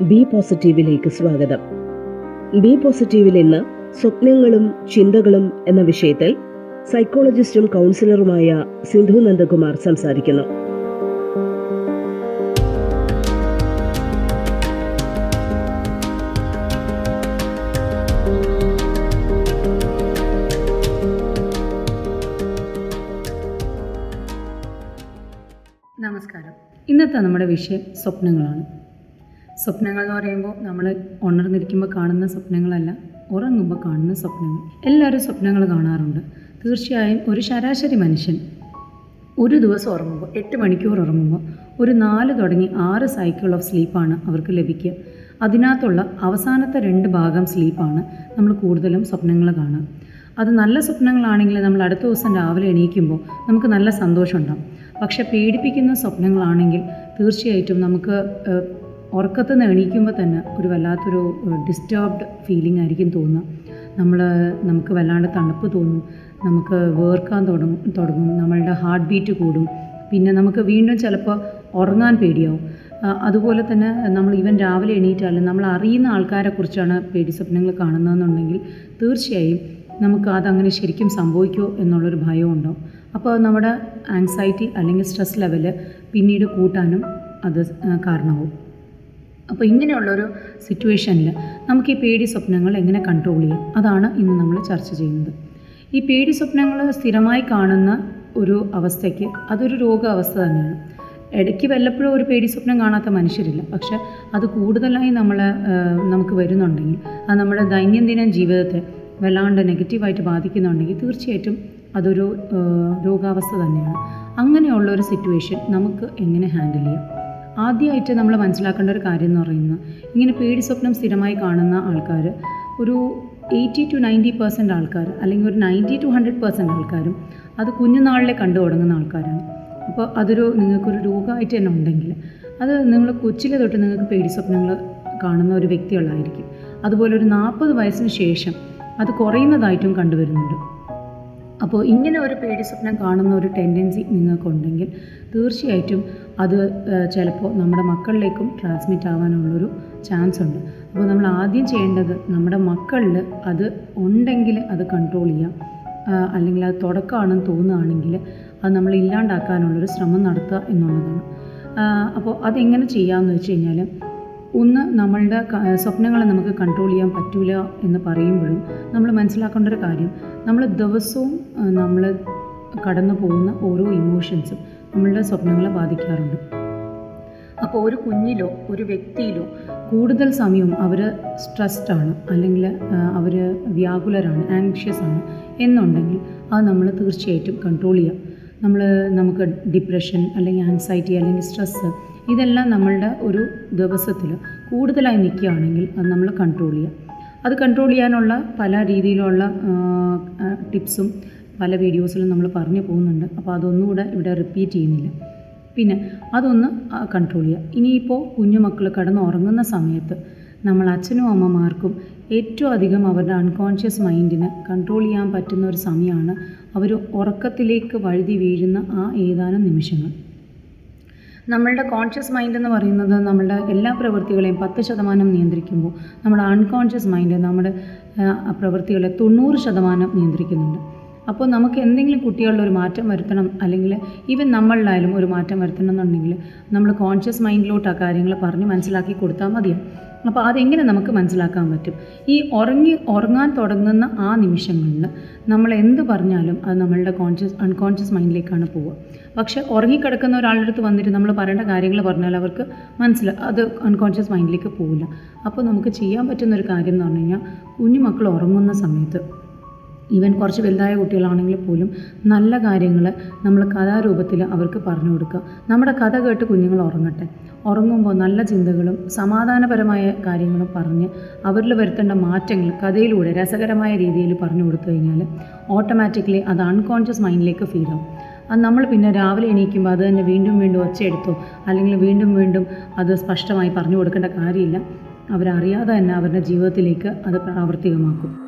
B പോസിറ്റീവിലേക്ക് സ്വാഗതം. B പോസിറ്റീവിൽ ഇന്ന് സ്വപ്നങ്ങളും ചിന്തകളും എന്ന വിഷയത്തിൽ സൈക്കോളജിസ്റ്റും കൗൺസിലറുമായ സിന്ധു നന്ദകുമാർ സംസാരിക്കുന്നു. നമസ്കാരം. ഇന്നത്തെ നമ്മുടെ വിഷയം സ്വപ്നങ്ങളാണ്. സ്വപ്നങ്ങൾ എന്ന് പറയുമ്പോൾ നമ്മൾ ഉണർന്നിരിക്കുമ്പോൾ കാണുന്ന സ്വപ്നങ്ങളല്ല ഉറങ്ങുമ്പോൾ കാണുന്ന സ്വപ്നങ്ങൾ. എല്ലാവരും സ്വപ്നങ്ങൾ കാണാറുണ്ട്. തീർച്ചയായും ഒരു ശരാശരി മനുഷ്യൻ ഒരു ദിവസം ഉറങ്ങുമ്പോൾ എട്ട് മണിക്കൂർ ഉറങ്ങുമ്പോൾ ഒരു നാല് തുടങ്ങി ആറ് സൈക്കിൾ ഓഫ് സ്ലീപ്പാണ് അവർക്ക് ലഭിക്കുക. അതിനകത്തുള്ള അവസാനത്തെ രണ്ട് ഭാഗം സ്ലീപ്പാണ് നമ്മൾ കൂടുതലും സ്വപ്നങ്ങൾ കാണുക. അത് നല്ല സ്വപ്നങ്ങളാണെങ്കിൽ നമ്മൾ അടുത്ത ദിവസം രാവിലെ എണീക്കുമ്പോൾ നമുക്ക് നല്ല സന്തോഷമുണ്ടാകും പക്ഷെ പേടിപ്പിക്കുന്ന സ്വപ്നങ്ങളാണെങ്കിൽ തീർച്ചയായിട്ടും നമുക്ക് ഏഹ്, ഉറക്കത്തിൽ നിന്ന് എണീക്കുമ്പോൾ തന്നെ ഒരു വല്ലാത്തൊരു ഡിസ്റ്റർബ്ഡ് ഫീലിംഗ് ആയിരിക്കും തോന്നുക. നമ്മൾ നമുക്ക് വല്ലാണ്ട് തണുപ്പ് തോന്നും നമുക്ക് വേർക്കാൻ തുടങ്ങും തുടങ്ങും നമ്മളുടെ ഹാർട്ട് ബീറ്റ് കൂടും. പിന്നെ നമുക്ക് വീണ്ടും ചിലപ്പോൾ ഉറങ്ങാൻ പേടിയാവും. അതുപോലെ തന്നെ നമ്മൾ ഈവൻ രാവിലെ എണീറ്റാലും നമ്മൾ അറിയുന്ന ആൾക്കാരെ കുറിച്ചാണ് പേടി സ്വപ്നങ്ങൾ കാണുന്നതെന്നുണ്ടെങ്കിൽ തീർച്ചയായും നമുക്ക് അതങ്ങനെ ശരിക്കും സംഭവിക്കുമോ എന്നുള്ളൊരു ഭയം ഉണ്ടാവും. അപ്പോൾ നമ്മുടെ ആങ്സൈറ്റി അല്ലെങ്കിൽ സ്ട്രെസ് ലെവൽ പിന്നീട് കൂട്ടാനും അത് കാരണമാവും. അപ്പോൾ ഇങ്ങനെയുള്ളൊരു സിറ്റുവേഷനിൽ നമുക്ക് ഈ പേടി സ്വപ്നങ്ങൾ എങ്ങനെ കൺട്രോൾ ചെയ്യാം? അതാണ് ഇന്ന് നമ്മൾ ചർച്ച ചെയ്യുന്നത്. ഈ പേടി സ്വപ്നങ്ങൾ സ്ഥിരമായി കാണുന്ന ഒരു അവസ്ഥയ്ക്ക് അതൊരു രോഗാവസ്ഥ തന്നെയാണ്. ഇടയ്ക്ക് വല്ലപ്പോഴും ഒരു പേടി സ്വപ്നം കാണാത്ത മനുഷ്യരില്ല. പക്ഷെ അത് കൂടുതലായി നമ്മൾ നമുക്ക് വരുന്നുണ്ടെങ്കിൽ അത് നമ്മുടെ ദൈനംദിന ജീവിതത്തെ വല്ലാണ്ട് നെഗറ്റീവായിട്ട് ബാധിക്കുന്നുണ്ടെങ്കിൽ തീർച്ചയായിട്ടും അതൊരു രോഗാവസ്ഥ തന്നെയാണ്. അങ്ങനെയുള്ള ഒരു സിറ്റുവേഷൻ നമുക്ക് എങ്ങനെ ഹാൻഡിൽ ചെയ്യാം? ആദ്യമായിട്ട് നമ്മൾ മനസ്സിലാക്കേണ്ട ഒരു കാര്യം എന്ന് പറയുന്നത് ഇങ്ങനെ പേടി സ്വപ്നം സ്ഥിരമായി കാണുന്ന ആൾക്കാർ ഒരു എയ്റ്റി ടു നയന്റി പെർസെന്റ് ആൾക്കാർ അല്ലെങ്കിൽ ഒരു നയന്റി ടു ഹൺഡ്രഡ് പെർസെന്റ് ആൾക്കാരും അത് കുഞ്ഞുനാളിലെ കണ്ടു തുടങ്ങുന്ന ആൾക്കാരാണ്. അപ്പോൾ അതൊരു നിങ്ങൾക്കൊരു രോഗമായിട്ട് തന്നെ ഉണ്ടെങ്കിൽ അത് നിങ്ങൾ കൊച്ചിലെ തൊട്ട് നിങ്ങൾക്ക് പേടി സ്വപ്നങ്ങൾ കാണുന്ന ഒരു വ്യക്തികളായിരിക്കും. അതുപോലെ ഒരു നാൽപ്പത് വയസ്സിന് ശേഷം അത് കുറയുന്നതായിട്ടും കണ്ടുവരുന്നുണ്ട്. അപ്പോൾ ഇങ്ങനെ ഒരു പേടി സ്വപ്നം കാണുന്ന ഒരു ടെൻഡൻസി നിങ്ങൾക്കുണ്ടെങ്കിൽ തീർച്ചയായിട്ടും അത് ചിലപ്പോൾ നമ്മുടെ മക്കളിലേക്കും ട്രാൻസ്മിറ്റ് ആവാനുള്ളൊരു ചാൻസ് ഉണ്ട്. അപ്പോൾ നമ്മൾ ആദ്യം ചെയ്യേണ്ടത് നമ്മുടെ മക്കളിൽ അത് ഉണ്ടെങ്കിൽ അത് കൺട്രോൾ ചെയ്യാം. അല്ലെങ്കിൽ അത് തുടക്കമാണെന്ന് തോന്നുകയാണെങ്കിൽ അത് നമ്മൾ ഇല്ലാണ്ടാക്കാനുള്ളൊരു ശ്രമം നടത്തുക എന്നുള്ളതാണ്. അപ്പോൾ അതെങ്ങനെ ചെയ്യാമെന്ന് വെച്ച് കഴിഞ്ഞാൽ ഒന്ന് നമ്മളുടെ സ്വപ്നങ്ങളെ നമുക്ക് കൺട്രോൾ ചെയ്യാൻ പറ്റില്ല എന്ന് പറയുമ്പോഴും നമ്മൾ മനസ്സിലാക്കേണ്ട ഒരു കാര്യം നമ്മൾ ദിവസവും നമ്മൾ കടന്നു പോകുന്ന ഓരോ ഇമോഷൻസും നമ്മളുടെ സ്വപ്നങ്ങളെ ബാധിക്കാറുണ്ട്. അപ്പോൾ ഒരു കുഞ്ഞിലോ ഒരു വ്യക്തിയിലോ കൂടുതൽ സമയവും അവർ സ്ട്രെസ്ഡ് ആണ് അല്ലെങ്കിൽ അവർ വ്യാകുലരാണ് ആങ്ഷ്യസ് ആണ് എന്നുണ്ടെങ്കിൽ അത് നമ്മൾ തീർച്ചയായിട്ടും കൺട്രോൾ ചെയ്യാം. നമ്മൾ നമുക്ക് ഡിപ്രഷൻ അല്ലെങ്കിൽ ആങ്സൈറ്റി അല്ലെങ്കിൽ സ്ട്രെസ്സ് ഇതെല്ലാം നമ്മളുടെ ഒരു ദിവസത്തിൽ കൂടുതലായി നിൽക്കുകയാണെങ്കിൽ അത് നമ്മൾ കൺട്രോൾ ചെയ്യാം. അത് കൺട്രോൾ ചെയ്യാനുള്ള പല രീതിയിലുള്ള ടിപ്സും പല വീഡിയോസിലും നമ്മൾ പറഞ്ഞു പോകുന്നുണ്ട്. അപ്പോൾ അതൊന്നുകൂടെ ഇവിടെ റിപ്പീറ്റ് ചെയ്യുന്നില്ല. പിന്നെ അതൊന്ന് കൺട്രോൾ ചെയ്യുക. ഇനിയിപ്പോൾ കുഞ്ഞുമക്കൾ കിടന്ന് ഉറങ്ങുന്ന സമയത്ത് നമ്മൾ അച്ഛനും അമ്മമാർക്കും ഏറ്റവും അധികം അവരുടെ അൺകോൺഷ്യസ് മൈൻഡിന് കൺട്രോൾ ചെയ്യാൻ പറ്റുന്ന ഒരു സമയമാണ് അവർ ഉറക്കത്തിലേക്ക് വഴുതി വീഴുന്ന ആ ഏതാനും നിമിഷങ്ങൾ. നമ്മളുടെ കോൺഷ്യസ് മൈൻഡ് എന്ന് പറയുന്നത് നമ്മളുടെ എല്ലാ പ്രവൃത്തികളെയും പത്ത് ശതമാനം നിയന്ത്രിക്കുമ്പോൾ നമ്മുടെ അൺകോൺഷ്യസ് മൈൻഡ് നമ്മുടെ പ്രവൃത്തികളെ തൊണ്ണൂറ് ശതമാനം നിയന്ത്രിക്കുന്നുണ്ട്. അപ്പോൾ നമുക്ക് എന്തെങ്കിലും കുട്ടികളിൽ ഒരു മാറ്റം വരുത്തണം അല്ലെങ്കിൽ ഈവൻ നമ്മളിലായാലും ഒരു മാറ്റം വരുത്തണം എന്നുണ്ടെങ്കിൽ നമ്മൾ കോൺഷ്യസ് മൈൻഡിലോട്ട് ആ കാര്യങ്ങൾ പറഞ്ഞ് മനസ്സിലാക്കി കൊടുത്താൽ മതിയാവും അപ്പോൾ അതെങ്ങനെ നമുക്ക് മനസ്സിലാക്കാൻ പറ്റും? ഈ ഉറങ്ങി ഉറങ്ങാൻ തുടങ്ങുന്ന ആ നിമിഷങ്ങളിൽ നമ്മൾ എന്ത് പറഞ്ഞാലും അത് നമ്മളുടെ കോൺഷ്യസ് അൺകോൺഷ്യസ് മൈൻഡിലേക്കാണ് പോവുക. പക്ഷേ ഉറങ്ങിക്കിടക്കുന്ന ഒരാളുടെ അടുത്ത് വന്നിട്ട് നമ്മൾ പറയേണ്ട കാര്യങ്ങൾ പറഞ്ഞാൽ അവർക്ക് മനസ്സില അത് അൺകോൺഷ്യസ് മൈൻഡിലേക്ക് പോവില്ല. അപ്പോൾ നമുക്ക് ചെയ്യാൻ പറ്റുന്ന ഒരു കാര്യം എന്ന് പറഞ്ഞു കഴിഞ്ഞാൽ ഉറങ്ങുന്ന സമയത്ത് ഈവൻ കുറച്ച് വലുതായ കുട്ടികളാണെങ്കിൽ പോലും നല്ല കാര്യങ്ങൾ നമ്മൾ കഥാരൂപത്തിൽ അവർക്ക് പറഞ്ഞു കൊടുക്കുക. നമ്മുടെ കഥ കേട്ട് കുഞ്ഞുങ്ങൾ ഉറങ്ങട്ടെ. ഉറങ്ങുമ്പോൾ നല്ല ചിന്തകളും സമാധാനപരമായ കാര്യങ്ങളും പറഞ്ഞ് അവരിൽ വരുത്തേണ്ട മാറ്റങ്ങൾ കഥയിലൂടെ രസകരമായ രീതിയിൽ പറഞ്ഞു കൊടുത്തു കഴിഞ്ഞാൽ ഓട്ടോമാറ്റിക്കലി അത് അൺകോൺഷ്യസ് മൈൻഡിലേക്ക് ഫീഡ് ആവും. അത് നമ്മൾ പിന്നെ രാവിലെ എണീക്കുമ്പോൾ അത് തന്നെ വീണ്ടും വീണ്ടും ഒച്ചയെടുത്തോ അല്ലെങ്കിൽ വീണ്ടും വീണ്ടും അത് സ്പഷ്ടമായി പറഞ്ഞു കൊടുക്കേണ്ട കാര്യമില്ല. അവരറിയാതെ തന്നെ അവരുടെ ജീവിതത്തിലേക്ക് അത് പ്രാവർത്തികമാക്കും.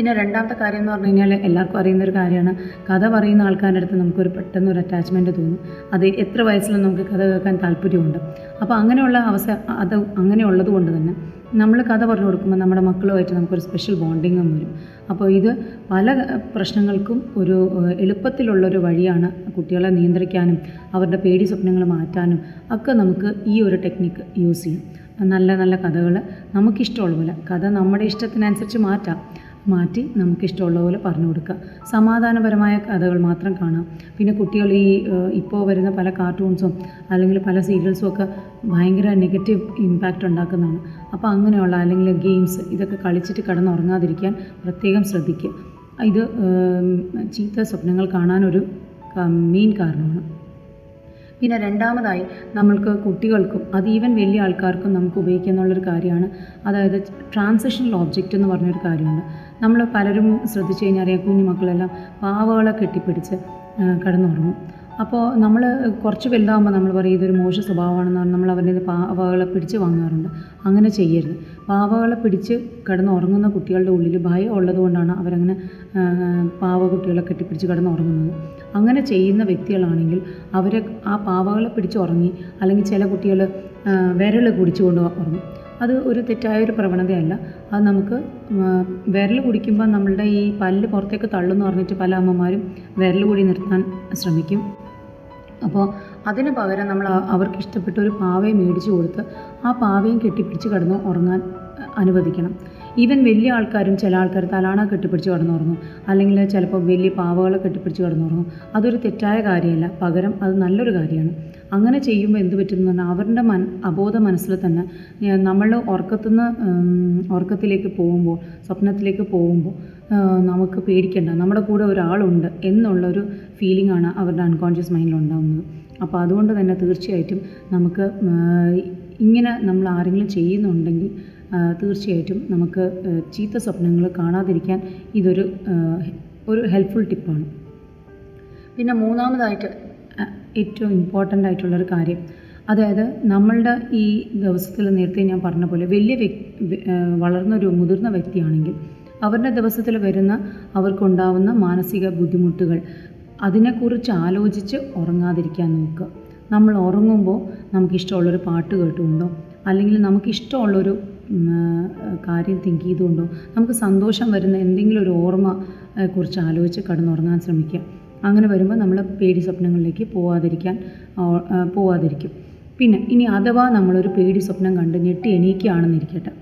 പിന്നെ രണ്ടാമത്തെ കാര്യം എന്ന് പറഞ്ഞു കഴിഞ്ഞാൽ എല്ലാവർക്കും അറിയുന്ന ഒരു കാര്യമാണ്. കഥ പറയുന്ന ആൾക്കാരുടെ അടുത്ത് നമുക്കൊരു പെട്ടെന്ന് ഒരു അറ്റാച്ച്മെന്റ് തോന്നും. അത് എത്ര വയസ്സിലും നമുക്ക് കഥ കേൾക്കാൻ താല്പര്യമുണ്ട്. അപ്പോൾ അങ്ങനെയുള്ള അവസ്ഥ അത് അങ്ങനെയുള്ളത് കൊണ്ട് തന്നെ നമ്മൾ കഥ പറഞ്ഞു കൊടുക്കുമ്പോൾ നമ്മുടെ മക്കളുമായിട്ട് നമുക്കൊരു സ്പെഷ്യൽ ബോണ്ടിങ്ങും വരും. അപ്പോൾ ഇത് പല പ്രശ്നങ്ങൾക്കും ഒരു എളുപ്പത്തിലുള്ളൊരു വഴിയാണ് കുട്ടികളെ നിയന്ത്രിക്കാനും അവരുടെ പേടി സ്വപ്നങ്ങൾ മാറ്റാനും ഒക്കെ നമുക്ക് ഈ ഒരു ടെക്നിക്ക് യൂസ് ചെയ്യാം. നല്ല നല്ല കഥകൾ നമുക്കിഷ്ടമുള്ള പോലെ കഥ നമ്മുടെ ഇഷ്ടത്തിനനുസരിച്ച് മാറ്റാം. മാറ്റി നമുക്കിഷ്ടമുള്ള പോലെ പറഞ്ഞു കൊടുക്കുക. സമാധാനപരമായ കഥകൾ മാത്രം കാണാം. പിന്നെ കുട്ടികൾ ഈ ഇപ്പോൾ വരുന്ന പല കാർട്ടൂൺസും അല്ലെങ്കിൽ പല സീരിയൽസും ഒക്കെ ഭയങ്കര നെഗറ്റീവ് ഇമ്പാക്റ്റ് ഉണ്ടാക്കുന്നതാണ്. അപ്പോൾ അങ്ങനെയുള്ള അല്ലെങ്കിൽ ഗെയിംസ് ഇതൊക്കെ കളിച്ചിട്ട് കിടന്നുറങ്ങാതിരിക്കാൻ പ്രത്യേകം ശ്രദ്ധിക്കുക. ഇത് ചീത്ത സ്വപ്നങ്ങൾ കാണാനൊരു മെയിൻ കാരണമാണ്. പിന്നെ രണ്ടാമതായി നമ്മൾക്ക് കുട്ടികൾക്കും അത് ഈവൻ വലിയ ആൾക്കാർക്കും നമുക്ക് ഉപയോഗിക്കാന്നുള്ളൊരു കാര്യമാണ്. അതായത് ട്രാൻസിഷണൽ ഓബ്ജക്റ്റ് എന്ന് പറഞ്ഞൊരു കാര്യമുണ്ട്. നമ്മൾ പലരും ശ്രദ്ധിച്ചു കഴിഞ്ഞാൽ അറിയാം കുഞ്ഞു മക്കളെല്ലാം പാവകളെ കെട്ടിപ്പിടിച്ച് കിടന്നുറങ്ങും. അപ്പോൾ നമ്മൾ കുറച്ച് വലുതാകുമ്പോൾ നമ്മൾ പറയും ഇതൊരു മോശ സ്വഭാവമാണെന്ന് പറഞ്ഞ് നമ്മൾ അവരുടെ പാവകളെ പിടിച്ച് വാങ്ങാറുണ്ട്. അങ്ങനെ ചെയ്യരുത്. പാവകളെ പിടിച്ച് കിടന്നുറങ്ങുന്ന കുട്ടികളുടെ ഉള്ളിൽ ഭയം ഉള്ളതുകൊണ്ടാണ് അവരങ്ങനെ പാവ കുട്ടികളെ കെട്ടിപ്പിടിച്ച് കിടന്നുറങ്ങുന്നത്. അങ്ങനെ ചെയ്യുന്ന വ്യക്തികളാണെങ്കിൽ അവരെ ആ പാവകളെ പിടിച്ച് ഉറങ്ങി അല്ലെങ്കിൽ ചില കുട്ടികൾ വിരൽ കുടിച്ചുകൊണ്ട് ഉറങ്ങും. അത് ഒരു തെറ്റായ ഒരു പ്രവണതയല്ല. അത് നമുക്ക് വിരൽ കുടിക്കുമ്പോൾ നമ്മളുടെ ഈ പല്ല് പുറത്തേക്ക് തള്ളുമെന്ന് പറഞ്ഞിട്ട് പല അമ്മമാരും വിരൽ കൂടി നിർത്താൻ ശ്രമിക്കും. അപ്പോൾ അതിന് പകരം നമ്മൾ അവർക്ക് ഇഷ്ടപ്പെട്ട ഒരു പാവയെ മേടിച്ചു കൊടുത്ത് ആ പാവയും കെട്ടിപ്പിടിച്ച് കിടന്ന് ഉറങ്ങാൻ അനുവദിക്കണം. ഈവൻ വലിയ ആൾക്കാരും ചില ആൾക്കാർ തലാണ കെട്ടിപ്പിടിച്ച് കിടന്നുറങ്ങും അല്ലെങ്കിൽ ചിലപ്പോൾ വലിയ പാവകളെ കെട്ടിപ്പിടിച്ച് കിടന്നുറങ്ങും അതൊരു തെറ്റായ കാര്യമല്ല. പകരം അത് നല്ലൊരു കാര്യമാണ്. അങ്ങനെ ചെയ്യുമ്പോൾ എന്ത് പറ്റുമെന്ന് പറഞ്ഞാൽ അവരുടെ മൻ അബോധ മനസ്സിൽ തന്നെ നമ്മൾ ഉറക്കത്തുനിന്ന് ഉറക്കത്തിലേക്ക് പോകുമ്പോൾ സ്വപ്നത്തിലേക്ക് പോകുമ്പോൾ നമുക്ക് പേടിക്കേണ്ട. നമ്മുടെ കൂടെ ഒരാളുണ്ട് എന്നുള്ളൊരു ഫീലിംഗ് ആണ് അവരുടെ അൺകോൺഷ്യസ് മൈൻഡിൽ ഉണ്ടാകുന്നത് അപ്പോൾ അതുകൊണ്ട് തന്നെ തീർച്ചയായിട്ടും നമുക്ക് ഇങ്ങനെ നമ്മൾ ആരെങ്കിലും ചെയ്യുന്നുണ്ടെങ്കിൽ തീർച്ചയായിട്ടും നമുക്ക് ചീത്ത സ്വപ്നങ്ങൾ കാണാതിരിക്കാൻ ഇതൊരു ഒരു ഹെൽപ്ഫുൾ ടിപ്പാണ് പിന്നെ മൂന്നാമതായിട്ട് ഏറ്റവും ഇമ്പോർട്ടന്റ് ആയിട്ടുള്ളൊരു കാര്യം. അതായത് നമ്മളുടെ ഈ ദിവസത്തിൽ നേരത്തെ ഞാൻ പറഞ്ഞ പോലെ വലിയ വ്യക്തി വളർന്നൊരു മുതിർന്ന വ്യക്തിയാണെങ്കിൽ അവരുടെ ദിവസത്തിൽ വരുന്ന അവർക്കുണ്ടാവുന്ന മാനസിക ബുദ്ധിമുട്ടുകൾ അതിനെക്കുറിച്ച് ആലോചിച്ച് ഉറങ്ങാതിരിക്കാൻ നോക്കുക. നമ്മൾ ഉറങ്ങുമ്പോൾ നമുക്കിഷ്ടമുള്ളൊരു പാട്ട് കേട്ടുകൊണ്ടോ അല്ലെങ്കിൽ നമുക്കിഷ്ടമുള്ളൊരു കാര്യം തിങ്ക് ചെയ്തുകൊണ്ടോ നമുക്ക് സന്തോഷം വരുന്ന എന്തെങ്കിലും ഒരു ഓർമ്മ കുറിച്ച് ആലോചിച്ച് കടന്നുറങ്ങാൻ ശ്രമിക്കുക അങ്ങനെ വരുമ്പോൾ നമ്മൾ പേടി സ്വപ്നങ്ങളിലേക്ക് പോവാതിരിക്കാൻ പോവാതിരിക്കും. പിന്നെ ഇനി അഥവാ നമ്മളൊരു പേടി സ്വപ്നം കണ്ട് ഞെട്ടി എണീക്കുകയാണെന്നിരിക്കട്ടെ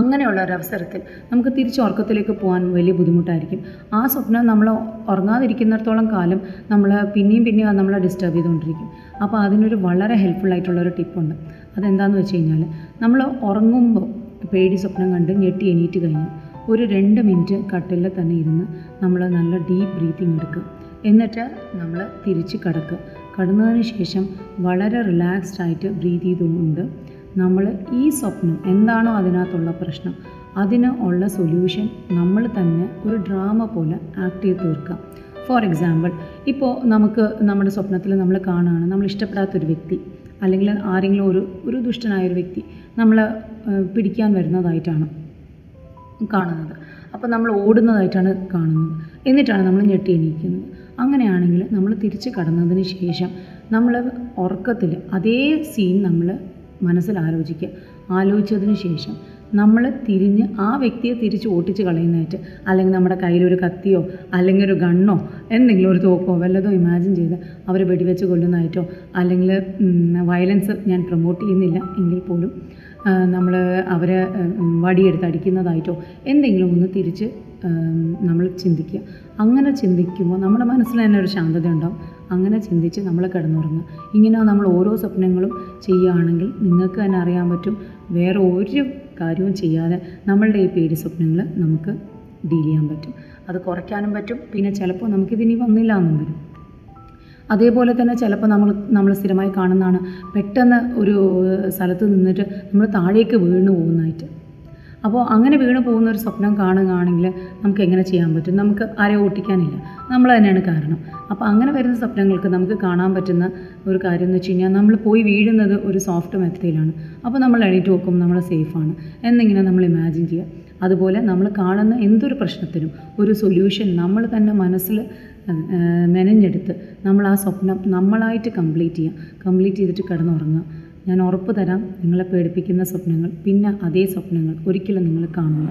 അങ്ങനെയുള്ള ഒരവസരത്തിൽ നമുക്ക് തിരിച്ച് ഉറക്കത്തിലേക്ക് പോകാൻ വലിയ ബുദ്ധിമുട്ടായിരിക്കും. ആ സ്വപ്നം നമ്മൾ ഉറങ്ങാതിരിക്കുന്നിടത്തോളം കാലം നമ്മൾ പിന്നെയും പിന്നെയും നമ്മളെ ഡിസ്റ്റർബ് ചെയ്തുകൊണ്ടിരിക്കും. അപ്പോൾ അതിനൊരു വളരെ ഹെൽപ്ഫുൾ ആയിട്ടുള്ളൊരു ടിപ്പുണ്ട് അതെന്താണെന്ന് വെച്ച് കഴിഞ്ഞാൽ നമ്മൾ ഉറങ്ങുമ്പോൾ പേടി സ്വപ്നം കണ്ട് ഞെട്ടി എണീറ്റ് കഴിഞ്ഞ് ഒരു രണ്ട് മിനിറ്റ് കട്ടിലിൽ തന്നെ ഇരുന്ന് നമ്മൾ നല്ല ഡീപ്പ് ബ്രീത്തിങ് എടുക്കുക. എന്നിട്ട് നമ്മൾ തിരിച്ച് കിടക്കുക. കിടന്നതിന് ശേഷം വളരെ റിലാക്സ്ഡ് ആയിട്ട് ബ്രീത്ത് ചെയ്തുകൊണ്ട് നമ്മൾ ഈ സ്വപ്നം എന്താണോ അതിനകത്തുള്ള പ്രശ്നം അതിന് ഉള്ള സൊല്യൂഷൻ നമ്മൾ തന്നെ ഒരു ഡ്രാമ പോലെ ആക്ട് ചെയ്ത് തീർക്കുക. ഫോർ എക്സാമ്പിൾ ഇപ്പോൾ നമുക്ക് നമ്മുടെ സ്വപ്നത്തിൽ നമ്മൾ കാണുകയാണ് നമ്മൾ ഇഷ്ടപ്പെടാത്തൊരു വ്യക്തി. അല്ലെങ്കിൽ ആരെങ്കിലും ഒരു ഒരു ദുഷ്ടനായ ഒരു വ്യക്തി നമ്മളെ പിടിക്കാൻ വരുന്നതായിട്ടാണ് കാണുന്നത്. അപ്പോൾ നമ്മൾ ഓടുന്നതായിട്ടാണ് കാണുന്നത്. എന്നിട്ടാണ് നമ്മൾ ഞെട്ടി എണീക്കുന്നത്. അങ്ങനെയാണെങ്കിൽ നമ്മൾ തിരിച്ച് കടന്നതിന് ശേഷം നമ്മൾ ഉറക്കത്തിൽ അതേ സീൻ നമ്മൾ മനസ്സിൽ ആലോചിക്കുക. ആലോചിച്ചതിന് ശേഷം നമ്മൾ തിരിഞ്ഞ് ആ വ്യക്തിയെ തിരിച്ച് ഓട്ടിച്ച് കളയുന്നതായിട്ട് അല്ലെങ്കിൽ നമ്മുടെ കയ്യിലൊരു കത്തിയോ അല്ലെങ്കിൽ ഒരു ഗണ്ണോ എന്തെങ്കിലും ഒരു തോക്കോ വല്ലതോ ഇമാജിൻ ചെയ്ത് അവരെ വെടിവെച്ച് കൊല്ലുന്നതായിട്ടോ അല്ലെങ്കിൽ വയലൻസ് ഞാൻ പ്രൊമോട്ട് ചെയ്യുന്നില്ല എങ്കിൽ പോലും നമ്മൾ അവരെ വടിയെടുത്ത് അടിക്കുന്നതായിട്ടോ എന്തെങ്കിലും ഒന്ന് തിരിച്ച് നമ്മൾ ചിന്തിക്കുക. അങ്ങനെ ചിന്തിക്കുമ്പോൾ നമ്മുടെ മനസ്സിൽ തന്നെ ഒരു ശാന്തത ഉണ്ടാവും. അങ്ങനെ ചിന്തിച്ച് നമ്മൾ കിടന്നുറങ്ങുക. ഇങ്ങനെ നമ്മൾ ഓരോ സ്വപ്നങ്ങളും ചെയ്യുകയാണെങ്കിൽ നിങ്ങൾക്ക് തന്നെ അറിയാൻ പറ്റും വേറെ ഒരു കാര്യവും ചെയ്യാതെ നമ്മളുടെ ഈ പേടി സ്വപ്നങ്ങൾ നമുക്ക് ഡീൽ ചെയ്യാൻ പറ്റും. അത് കുറയ്ക്കാനും പറ്റും. പിന്നെ ചിലപ്പോൾ നമുക്കിതിനി വന്നില്ല എന്നും വരും. അതേപോലെ തന്നെ ചിലപ്പോൾ നമ്മൾ നമ്മൾ സ്ഥിരമായി കാണുന്നതാണ് പെട്ടെന്ന് ഒരു സ്ഥലത്ത് നിന്നിട്ട് നമ്മൾ താഴേക്ക് വീണു പോകുന്നതായിട്ട്. അപ്പോൾ അങ്ങനെ വീണു പോകുന്ന ഒരു സ്വപ്നം കാണുകയാണെങ്കിൽ നമുക്ക് എങ്ങനെ ചെയ്യാൻ പറ്റും? നമുക്ക് ആരെയും ഓട്ടിക്കാനില്ല. നമ്മൾ തന്നെയാണ് കാരണം. അപ്പോൾ അങ്ങനെ വരുന്ന സ്വപ്നങ്ങൾക്ക് നമുക്ക് കാണാൻ പറ്റുന്ന ഒരു കാര്യം എന്ന് വെച്ച് കഴിഞ്ഞാൽ നമ്മൾ പോയി വീഴുന്നത് ഒരു സോഫ്റ്റ് മെത്തയിലാണ് അപ്പോൾ നമ്മൾ എണീറ്റ് നോക്കും നമ്മൾ സേഫാണ്. എന്നിങ്ങനെ നമ്മൾ ഇമാജിൻ ചെയ്യുക അതുപോലെ നമ്മൾ കാണുന്ന എന്തൊരു പ്രശ്നത്തിനും ഒരു സൊല്യൂഷൻ നമ്മൾ തന്നെ മനസ്സിൽ മെനഞ്ഞെടുത്ത് നമ്മൾ ആ സ്വപ്നം നമ്മളായിട്ട് കംപ്ലീറ്റ് ചെയ്യുക കംപ്ലീറ്റ് ചെയ്തിട്ട് കിടന്നുറങ്ങുക. ഞാൻ ഉറപ്പ് തരാം നിങ്ങളെ പേടിപ്പിക്കുന്ന സ്വപ്നങ്ങൾ പിന്നെ അതേ സ്വപ്നങ്ങൾ ഒരിക്കലും നിങ്ങൾ കാണില്ല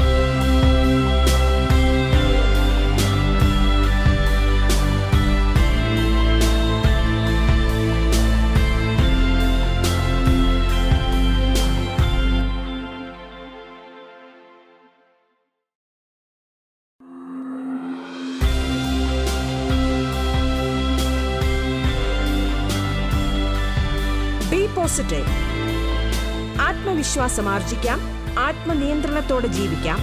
പോസിറ്റീവ് ആത്മവിശ്വാസം ആർജിക്കാം ആത്മനിയന്ത്രണത്തോടെ ജീവിക്കാം.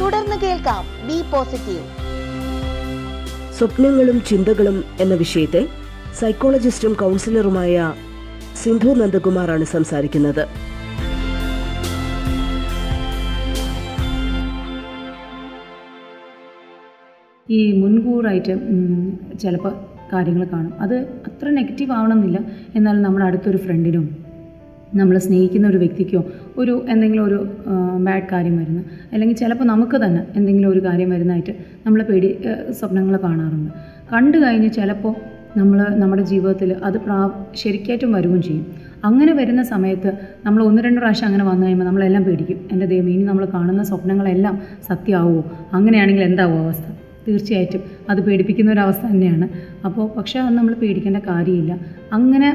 തുടർന്ന് കേൾക്കാം ബി പോസിറ്റീവ് സ്വപ്നങ്ങളും ചിന്തകളും എന്ന വിഷയത്തെ സൈക്കോളജിസ്റ്റും കൗൺസിലറുമായ സിന്ധു നന്ദകുമാറാണ് സംസാരിക്കുന്നത്. ഈ മുൻകൂറായിട്ട് ചിലപ്പോൾ കാര്യങ്ങൾ കാണും. അത് അത്ര നെഗറ്റീവ് ആവണമെന്നില്ല. എന്നാലും നമ്മുടെ അടുത്തൊരു ഫ്രണ്ടിനും നമ്മൾ സ്നേഹിക്കുന്ന ഒരു വ്യക്തിക്കോ ഒരു എന്തെങ്കിലും ഒരു ബാഡ് കാര്യം വരുന്ന അല്ലെങ്കിൽ ചിലപ്പോൾ നമുക്ക് തന്നെ എന്തെങ്കിലും ഒരു കാര്യം വരുന്നതായിട്ട് നമ്മളെ പേടി സ്വപ്നങ്ങൾ കാണാറുണ്ട്. കണ്ടു കഴിഞ്ഞ് ചിലപ്പോൾ നമ്മൾ നമ്മുടെ ജീവിതത്തിൽ അത് പ്രാ ശരിക്കായിട്ടും വരുകയും ചെയ്യും. അങ്ങനെ വരുന്ന സമയത്ത് നമ്മൾ ഒന്ന് രണ്ട് പ്രാവശ്യം അങ്ങനെ വന്നു കഴിയുമ്പോൾ നമ്മളെല്ലാം പേടിക്കും. എന്റെ ദൈവം ഇനി നമ്മൾ കാണുന്ന സ്വപ്നങ്ങളെല്ലാം സത്യമാവുമോ? അങ്ങനെയാണെങ്കിൽ എന്താവും അവസ്ഥ? തീർച്ചയായിട്ടും അത് പേടിപ്പിക്കുന്ന ഒരു അവസ്ഥ തന്നെയാണ്. അപ്പോൾ പക്ഷേ അത് നമ്മൾ പേടിക്കേണ്ട കാര്യമില്ല. അങ്ങനെ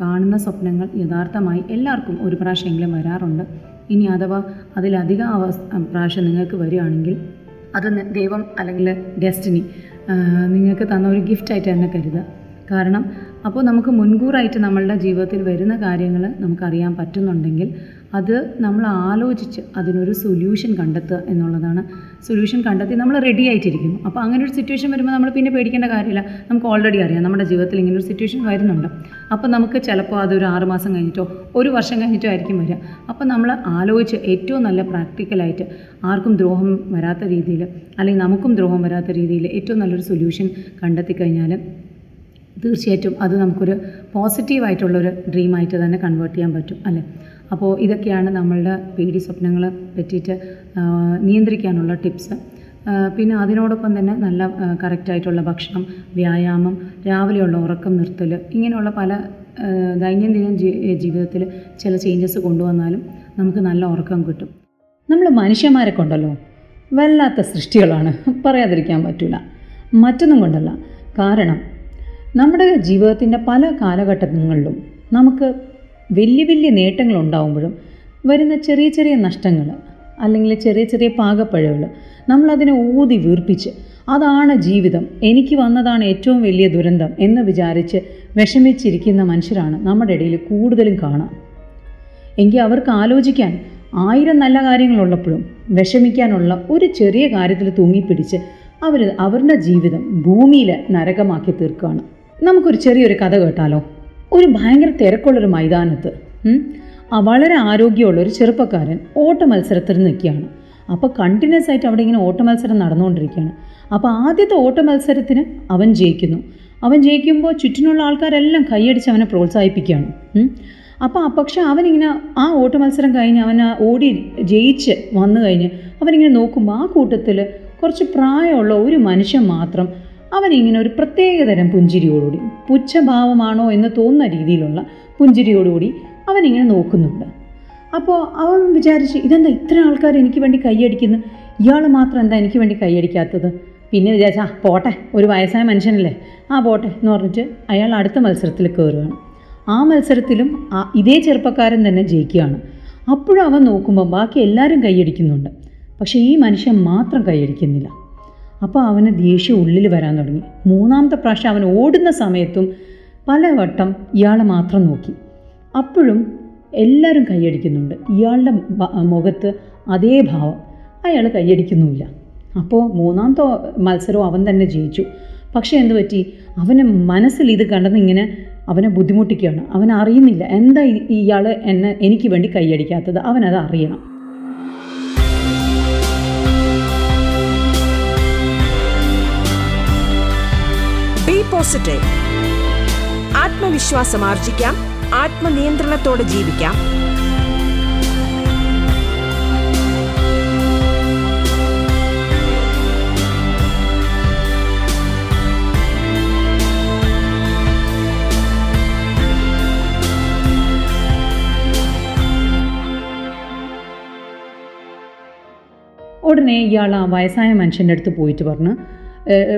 കാണുന്ന സ്വപ്നങ്ങൾ യഥാർത്ഥമായി എല്ലാവർക്കും ഒരു പ്രാവശ്യമെങ്കിലും വരാറുണ്ട്. ഇനി അഥവാ അതിലധികം അവസ്ഥ പ്രാവശ്യം നിങ്ങൾക്ക് വരികയാണെങ്കിൽ അത് ദൈവം അല്ലെങ്കിൽ ഡെസ്റ്റിനി നിങ്ങൾക്ക് തന്ന ഒരു ഗിഫ്റ്റായിട്ട് തന്നെ കരുതുക. കാരണം അപ്പോൾ നമുക്ക് മുൻകൂറായിട്ട് നമ്മളുടെ ജീവിതത്തിൽ വരുന്ന കാര്യങ്ങൾ നമുക്കറിയാൻ പറ്റുന്നുണ്ടെങ്കിൽ അത് നമ്മൾ ആലോചിച്ച് അതിനൊരു സൊല്യൂഷൻ കണ്ടെത്തുക എന്നുള്ളതാണ്. സൊല്യൂഷൻ കണ്ടെത്തി നമ്മൾ റെഡി ആയിട്ടിരിക്കുന്നു. അപ്പോൾ അങ്ങനെ ഒരു സിറ്റുവേഷൻ വരുമ്പോൾ നമ്മൾ പിന്നെ പേടിക്കേണ്ട കാര്യമില്ല. നമുക്ക് ഓൾറെഡി അറിയാം. നമ്മുടെ ജീവിതത്തിൽ ഇങ്ങനെ ഒരു സിറ്റുവേഷൻ വരുന്നുണ്ട്. അപ്പോൾ നമുക്ക് ചിലപ്പോൾ അതൊരു ആറുമാസം കഴിഞ്ഞിട്ടോ ഒരു വർഷം കഴിഞ്ഞിട്ടോ ആയിരിക്കും വരിക. അപ്പോൾ നമ്മൾ ആലോചിച്ച് ഏറ്റവും നല്ല പ്രാക്ടിക്കലായിട്ട് ആർക്കും ദ്രോഹം വരാത്ത രീതിയിൽ അല്ലെങ്കിൽ നമുക്കും ദ്രോഹം വരാത്ത രീതിയിൽ ഏറ്റവും നല്ലൊരു സൊല്യൂഷൻ കണ്ടെത്തി കഴിഞ്ഞാൽ തീർച്ചയായിട്ടും അത് നമുക്കൊരു പോസിറ്റീവായിട്ടുള്ളൊരു ഡ്രീമായിട്ട് തന്നെ കൺവേർട്ട് ചെയ്യാൻ പറ്റും അല്ലേ? അപ്പോൾ ഇതൊക്കെയാണ് നമ്മളുടെ പേടി സ്വപ്നങ്ങളെ പറ്റിയിട്ട് നിയന്ത്രിക്കാനുള്ള ടിപ്സ്. പിന്നെ അതിനോടൊപ്പം തന്നെ നല്ല കറക്റ്റായിട്ടുള്ള ഭക്ഷണം വ്യായാമം രാവിലെയുള്ള ഉറക്കം നിർത്തൽ ഇങ്ങനെയുള്ള പല ദൈനംദിന ജീവിതത്തിൽ ചില ചേഞ്ചസ് കൊണ്ടുവന്നാലും നമുക്ക് നല്ല ഉറക്കം കിട്ടും. നമ്മൾ മനുഷ്യന്മാരെ കൊണ്ടല്ലോ? വല്ലാത്ത സൃഷ്ടികളാണ്. പറയാതിരിക്കാൻ പറ്റില്ല മറ്റൊന്നും കൊണ്ടല്ല. കാരണം നമ്മുടെ ജീവിതത്തിന്റെ പല കാലഘട്ടങ്ങളിലും നമുക്ക് വലിയ വലിയ നേട്ടങ്ങൾ ഉണ്ടാവുമ്പോഴും വരുന്ന ചെറിയ ചെറിയ നഷ്ടങ്ങൾ അല്ലെങ്കിൽ ചെറിയ ചെറിയ പാകപ്പഴകൾ നമ്മളതിനെ ഊതി വീർപ്പിച്ച് അതാണ് ജീവിതം എനിക്ക് വന്നതാണ് ഏറ്റവും വലിയ ദുരന്തം എന്ന് വിചാരിച്ച് വിഷമിച്ചിരിക്കുന്ന മനുഷ്യരാണ് നമ്മുടെ ഇടയിൽ കൂടുതലും കാണാം. എങ്കിൽ അവർക്ക് ആലോചിക്കാൻ ആയിരം നല്ല കാര്യങ്ങളുള്ളപ്പോഴും വിഷമിക്കാനുള്ള ഒരു ചെറിയ കാര്യത്തിൽ തൂങ്ങിപ്പിടിച്ച് അവർ അവരുടെ ജീവിതം ഭൂമിയിൽ നരകമാക്കി തീർക്കുകയാണ്. നമുക്കൊരു ചെറിയൊരു കഥ കേട്ടാലോ? ഒരു ഭയങ്കര തിരക്കുള്ളൊരു മൈതാനത്ത്. വളരെ ആരോഗ്യമുള്ള ഒരു ചെറുപ്പക്കാരൻ ഓട്ട മത്സരത്തിൽ നിൽക്കുകയാണ്. അപ്പോൾ കണ്ടിന്യൂസ് ആയിട്ട് അവിടെ ഇങ്ങനെ ഓട്ട മത്സരം നടന്നുകൊണ്ടിരിക്കുകയാണ്. അപ്പോൾ ആദ്യത്തെ ഓട്ട മത്സരത്തിന് അവൻ ജയിക്കുന്നു. അവൻ ജയിക്കുമ്പോൾ ചുറ്റിനുള്ള ആൾക്കാരെല്ലാം കൈയടിച്ച് അവനെ പ്രോത്സാഹിപ്പിക്കുകയാണ്. അപ്പോൾ പക്ഷേ അവനിങ്ങനെ ആ ഓട്ട മത്സരം കഴിഞ്ഞ് അവൻ ഓടി ജയിച്ച് വന്നു കഴിഞ്ഞ് അവനിങ്ങനെ നോക്കുമ്പോൾ ആ കൂട്ടത്തിൽ കുറച്ച് പ്രായമുള്ള ഒരു മനുഷ്യൻ മാത്രം അവനിങ്ങനെ ഒരു പ്രത്യേകതരം പുഞ്ചിരിയോടുകൂടി പുച്ഛഭാവമാണോ എന്ന് തോന്നുന്ന രീതിയിലുള്ള പുഞ്ചിരിയോടുകൂടി അവനിങ്ങനെ നോക്കുന്നുണ്ട്. അപ്പോൾ അവൻ വിചാരിച്ച് ഇതെന്താ ഇത്ര ആൾക്കാർ എനിക്ക് വേണ്ടി കൈയടിക്കുന്നു? ഇയാൾ മാത്രം എന്താ എനിക്ക് വേണ്ടി കൈയടിക്കാത്തത്? പിന്നെ വിചാരിച്ചാ പോട്ടെ ഒരു വയസ്സായ മനുഷ്യനല്ലേ. ആ പോട്ടെ എന്ന് പറഞ്ഞിട്ട് അയാൾ അടുത്ത മത്സരത്തിൽ കയറുകയാണ്. ആ മത്സരത്തിലും ആ ഇതേ ചെറുപ്പക്കാരൻ തന്നെ ജയിക്കുകയാണ്. അപ്പോഴും അവൻ നോക്കുമ്പോൾ ബാക്കി എല്ലാവരും കൈയടിക്കുന്നുണ്ട്. പക്ഷേ ഈ മനുഷ്യൻ മാത്രം കൈയടിക്കുന്നില്ല. അപ്പോൾ അവന് ദേഷ്യം ഉള്ളിൽ വരാൻ തുടങ്ങി. മൂന്നാമത്തെ പ്രാവശ്യം അവൻ ഓടുന്ന സമയത്തും പലവട്ടം ഇയാളെ മാത്രം നോക്കി. അപ്പോഴും എല്ലാവരും കൈയടിക്കുന്നുണ്ട്. ഇയാളുടെ മുഖത്ത് അതേ ഭാവം. അയാൾ കൈയടിക്കുന്നുമില്ല. അപ്പോൾ മൂന്നാമത്തെ മത്സരവും അവൻ തന്നെ ജയിച്ചു. പക്ഷേ എന്ത് പറ്റി? അവന് മനസ്സിൽ ഇത് കണ്ടെന്ന് ഇങ്ങനെ അവനെ ബുദ്ധിമുട്ടിക്കുകയാണ്. അവൻ അറിയുന്നില്ല. എന്താ ഇയാൾ എന്നെ എനിക്ക് വേണ്ടി കൈയടിക്കാത്തത്? അവനത് അറിയണം. പോസിറ്റീവ് ആത്മവിശ്വാസം ആർജിക്കാം. ആത്മനിയന്ത്രണത്തോടെ ജീവിക്കാം. ഉടനെ ഇയാൾ ആ വയസ്സായ മനുഷ്യന്റെ അടുത്ത് പോയിട്ട് പറഞ്ഞ്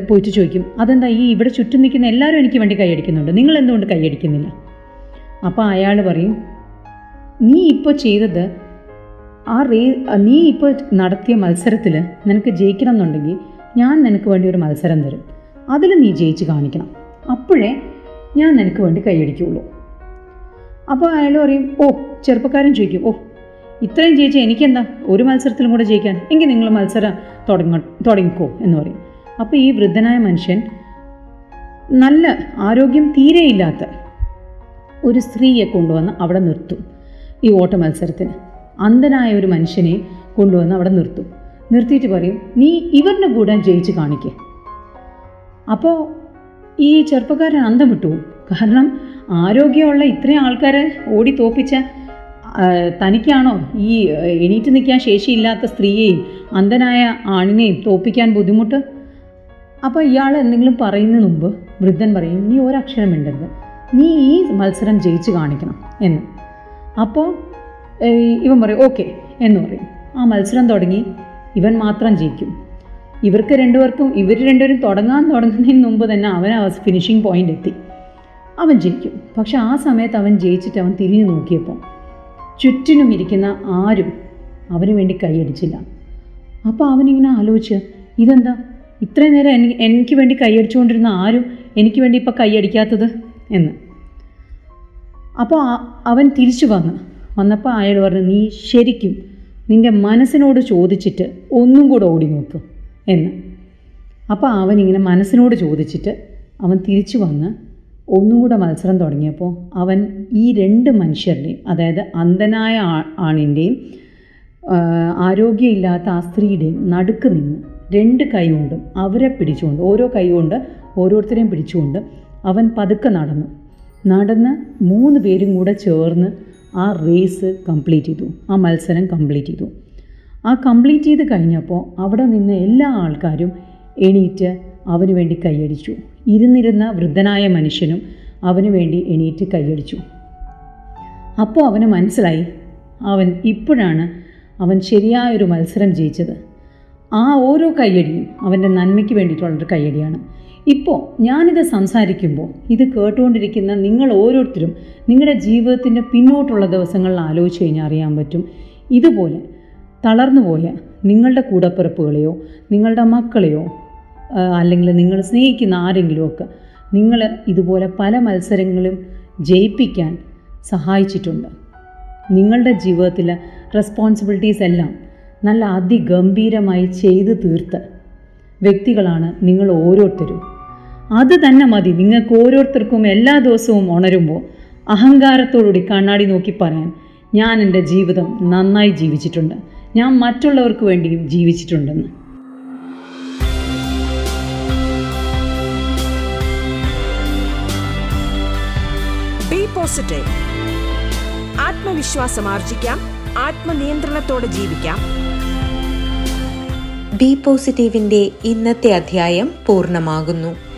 പോയിട്ട് ചോദിക്കും അതെന്താ ഈ ഇവിടെ ചുറ്റും നിൽക്കുന്ന എല്ലാവരും എനിക്ക് വേണ്ടി കൈയടിക്കുന്നുണ്ട് നിങ്ങൾ എന്തുകൊണ്ട് കൈയടിക്കുന്നില്ല അപ്പോൾ അയാൾ പറയും നീ ഇപ്പോൾ ചെയ്തത് ആ റേ നീ ഇപ്പോൾ നടത്തിയ മത്സരത്തിൽ നിനക്ക് ജയിക്കണം എന്നുണ്ടെങ്കിൽ ഞാൻ നിനക്ക് വേണ്ടി ഒരു മത്സരം തരും. അതിൽ നീ ജയിച്ച് കാണിക്കണം. അപ്പോഴേ ഞാൻ നിനക്ക് വേണ്ടി കൈയടിക്കുകയുള്ളൂ അപ്പോൾ അയാൾ പറയും ഓ ചെറുപ്പക്കാരൻ ചോദിക്കും ഓ ഇത്രയും ജയിച്ചാൽ എനിക്കെന്താ? ഒരു മത്സരത്തിലും കൂടെ ജയിക്കാൻ. എങ്കിൽ നിങ്ങൾ മത്സരം തുടങ്ങ തുടങ്ങിക്കോ എന്ന് പറയും. അപ്പോൾ ഈ വൃദ്ധനായ മനുഷ്യൻ നല്ല ആരോഗ്യം തീരെയില്ലാത്ത ഒരു സ്ത്രീയെ കൊണ്ടുവന്ന് അവിടെ നിർത്തും. ഈ ഓട്ട മത്സരത്തിന് അന്ധനായ ഒരു മനുഷ്യനെ കൊണ്ടുവന്ന് അവിടെ നിർത്തും. നിർത്തിയിട്ട് പറയും നീ ഇവരുടെ കൂടെ ജയിച്ച് കാണിക്കേ. അപ്പോൾ ഈ ചെറുപ്പക്കാരൻ അന്തം വിട്ടു കാരണം ആരോഗ്യമുള്ള ഇത്രയും ആൾക്കാരെ ഓടി തോപ്പിച്ച തനിക്കാണോ ഈ എണീറ്റ് നിൽക്കാൻ ശേഷിയില്ലാത്ത സ്ത്രീയെയും അന്ധനായ ആണിനെയും തോപ്പിക്കാൻ ബുദ്ധിമുട്ട്? അപ്പോൾ ഇയാൾ എന്തെങ്കിലും പറയുന്നതിന് മുമ്പ് വൃദ്ധൻ പറയും നീ ഒരക്ഷരം മിണ്ടരുത്. നീ ഈ മത്സരം ജയിച്ച് കാണിക്കണം. എന്ന്. അപ്പോൾ ഇവൻ പറയും ഓക്കെ എന്ന് പറയും. ആ മത്സരം തുടങ്ങി ഇവൻ മാത്രം ജയിക്കും. ഇവർക്ക് രണ്ടുപേർക്കും ഇവർ രണ്ടുപേരും തുടങ്ങാൻ തുടങ്ങുന്നതിന് മുമ്പ് തന്നെ അവൻ ഫിനിഷിംഗ് പോയിന്റ് എത്തി. അവൻ ജയിക്കും. പക്ഷെ ആ സമയത്ത് അവൻ ജയിച്ചിട്ട് അവൻ തിരിഞ്ഞു നോക്കിയപ്പോൾ ചുറ്റിനും ഇരിക്കുന്ന ആരും അവന് വേണ്ടി കൈയടിച്ചില്ല. അപ്പോൾ അവനിങ്ങനെ ആലോചിച്ച് ഇതെന്താ? ഇത്രയും നേരം എനിക്ക് വേണ്ടി കൈയടിച്ചുകൊണ്ടിരുന്ന ആരും എനിക്ക് വേണ്ടി ഇപ്പോൾ കൈയടിക്കാത്തത്? എന്ന്. അപ്പോൾ അവൻ തിരിച്ചു വന്നു. വന്നപ്പോൾ അയാൾ പറഞ്ഞു നീ ശരിക്കും നിന്റെ മനസ്സിനോട് ചോദിച്ചിട്ട് ഒന്നും കൂടെ ഓടി നോക്ക്. എന്ന്. അപ്പോൾ അവൻ ഇങ്ങനെ മനസ്സിനോട് ചോദിച്ചിട്ട് അവൻ തിരിച്ചു വന്ന് ഒന്നും കൂടെ മത്സരം തുടങ്ങിയപ്പോൾ അവൻ ഈ രണ്ട് മനുഷ്യരുടെയും അതായത് അന്ധനായ ആണിന്റെയും ആരോഗ്യമില്ലാത്ത ആ സ്ത്രീയുടെയും നടുക്ക് നിന്ന് രണ്ട് കൈ കൊണ്ടും അവരെ പിടിച്ചുകൊണ്ട് ഓരോ കൈകൊണ്ട് ഓരോരുത്തരെയും പിടിച്ചുകൊണ്ട് അവൻ പതുക്കെ നടന്നു. നടന്ന് മൂന്ന് പേരും കൂടെ ചേർന്ന് ആ റേസ് കംപ്ലീറ്റ് ചെയ്തു. ആ മത്സരം കംപ്ലീറ്റ് ചെയ്തു. ആ കംപ്ലീറ്റ് ചെയ്ത് കഴിഞ്ഞപ്പോൾ അവിടെ നിന്ന് എല്ലാ ആൾക്കാരും എണീറ്റ് അവന് വേണ്ടി കൈയടിച്ചു. ഇരുന്നിരുന്ന വൃദ്ധനായ മനുഷ്യനും അവന് വേണ്ടി എണീറ്റ് കൈയടിച്ചു. അപ്പോൾ അവന് മനസ്സിലായി അവൻ ഇപ്പോഴാണ് അവൻ ശരിയായൊരു മത്സരം ജയിച്ചത്. ആ ഓരോ കയ്യടിയും അവന്റെ നന്മയ്ക്ക് വേണ്ടിയിട്ടുള്ളൊരു കയ്യടിയാണ്. ഇപ്പോൾ ഞാനിത് സംസാരിക്കുമ്പോൾ ഇത് കേട്ടുകൊണ്ടിരിക്കുന്ന നിങ്ങൾ ഓരോരുത്തരും നിങ്ങളുടെ ജീവിതത്തിന്റെ പിന്നോട്ടുള്ള ദിവസങ്ങളിൽ ആലോചിച്ച് കഴിഞ്ഞാൽ അറിയാൻ പറ്റും. ഇതുപോലെ തളർന്നുപോയ നിങ്ങളുടെ കൂടപ്പിറപ്പുകളെയോ നിങ്ങളുടെ മക്കളെയോ അല്ലെങ്കിൽ നിങ്ങൾ സ്നേഹിക്കുന്ന ആരെങ്കിലുമൊക്കെ നിങ്ങൾ ഇതുപോലെ പല മത്സരങ്ങളും ജയിപ്പിക്കാൻ സഹായിച്ചിട്ടുണ്ട്. നിങ്ങളുടെ ജീവിതത്തിലെ റെസ്പോൺസിബിലിറ്റീസ് എല്ലാം നല്ല അതിഗംഭീരമായി ചെയ്തു തീർത്ത വ്യക്തികളാണ് നിങ്ങൾ ഓരോരുത്തരും. അത് തന്നെ മതി. നിങ്ങൾക്ക് ഓരോരുത്തർക്കും എല്ലാ ദിവസവും ഉണരുമ്പോൾ അഹങ്കാരത്തോടുകൂടി കണ്ണാടി നോക്കി പറയാൻ ഞാൻ എന്റെ ജീവിതം നന്നായി ജീവിച്ചിട്ടുണ്ട്. ഞാൻ മറ്റുള്ളവർക്ക് വേണ്ടിയും ജീവിച്ചിട്ടുണ്ടെന്ന്. പോസിറ്റീവ് ആത്മവിശ്വാസം ആർജിക്കാം. ആത്മനിയന്ത്രണത്തോടെ ജീവിക്കാം. ബി പോസിറ്റീവിന്റെ ഇന്നത്തെ അധ്യായം പൂർണമാകുന്നു.